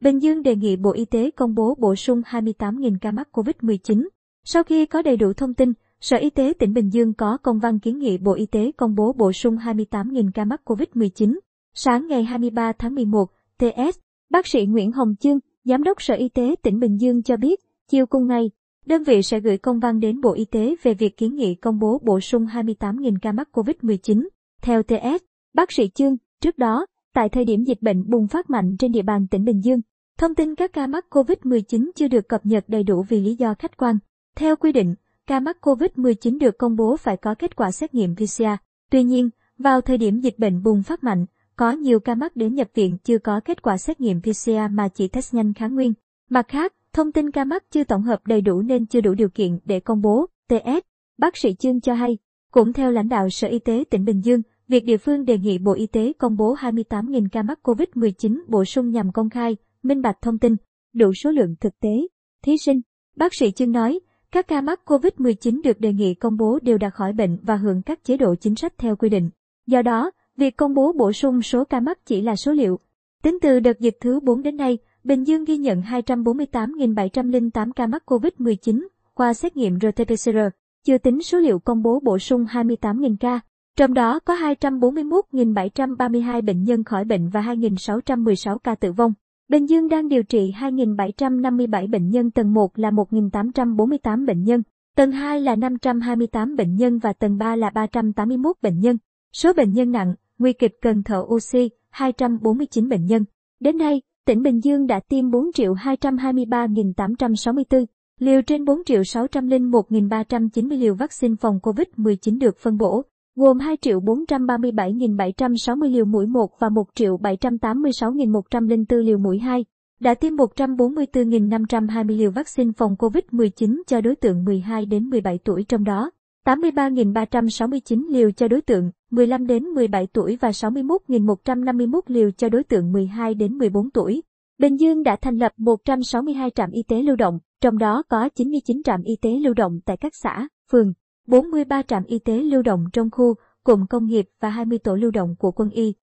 Bình Dương đề nghị Bộ Y tế công bố bổ sung 28.000 ca mắc COVID-19. Sau khi có đầy đủ thông tin, Sở Y tế tỉnh Bình Dương có công văn kiến nghị Bộ Y tế công bố bổ sung 28.000 ca mắc COVID-19. Sáng ngày 23 tháng 11, TS, bác sĩ Nguyễn Hồng Chương, Giám đốc Sở Y tế tỉnh Bình Dương cho biết, chiều cùng ngày, đơn vị sẽ gửi công văn đến Bộ Y tế về việc kiến nghị công bố bổ sung 28.000 ca mắc COVID-19. Theo TS, bác sĩ Chương, trước đó, tại thời điểm dịch bệnh bùng phát mạnh trên địa bàn tỉnh Bình Dương, thông tin các ca mắc COVID-19 chưa được cập nhật đầy đủ vì lý do khách quan. Theo quy định, ca mắc COVID-19 được công bố phải có kết quả xét nghiệm PCR. Tuy nhiên, vào thời điểm dịch bệnh bùng phát mạnh, có nhiều ca mắc đến nhập viện chưa có kết quả xét nghiệm PCR mà chỉ test nhanh kháng nguyên. Mặt khác, thông tin ca mắc chưa tổng hợp đầy đủ nên chưa đủ điều kiện để công bố. TS, bác sĩ Chương cho hay, cũng theo lãnh đạo Sở Y tế tỉnh Bình Dương, việc địa phương đề nghị Bộ Y tế công bố 28.000 ca mắc COVID-19 bổ sung nhằm công khai, minh bạch thông tin, đủ số lượng thực tế. Thí sinh, bác sĩ Chương nói, các ca mắc COVID-19 được đề nghị công bố đều đã khỏi bệnh và hưởng các chế độ chính sách theo quy định. Do đó, việc công bố bổ sung số ca mắc chỉ là số liệu. Tính từ đợt dịch thứ 4 đến nay, Bình Dương ghi nhận 248.708 ca mắc COVID-19 qua xét nghiệm RT-PCR, chưa tính số liệu công bố bổ sung 28.000 ca. Trong đó có 241.732 bệnh nhân khỏi bệnh và 2.616 ca tử vong. Bình Dương đang điều trị 2.757 bệnh nhân tầng 1 là 1.848 bệnh nhân, tầng 2 là 528 bệnh nhân và tầng 3 là 381 bệnh nhân. Số bệnh nhân nặng, nguy kịch cần thở oxy, 249 bệnh nhân. Đến nay, tỉnh Bình Dương đã tiêm 4 223.864 liều trên 4 601.390 liều vaccine phòng COVID-19 được phân bổ, gồm 2 437.760 liều mũi 1 và 1 786.104 liều mũi 2. Đã tiêm 144.520 liều vaccine phòng COVID-19 cho đối tượng 12 đến 17 tuổi trong đó. 83.369 liều cho đối tượng 15 đến 17 tuổi và 61.151 liều cho đối tượng 12 đến 14 tuổi. Bình Dương đã thành lập 162 trạm y tế lưu động, trong đó có 99 trạm y tế lưu động tại các xã, phường, 43 trạm y tế lưu động trong khu, cụm công nghiệp và 20 tổ lưu động của quân y.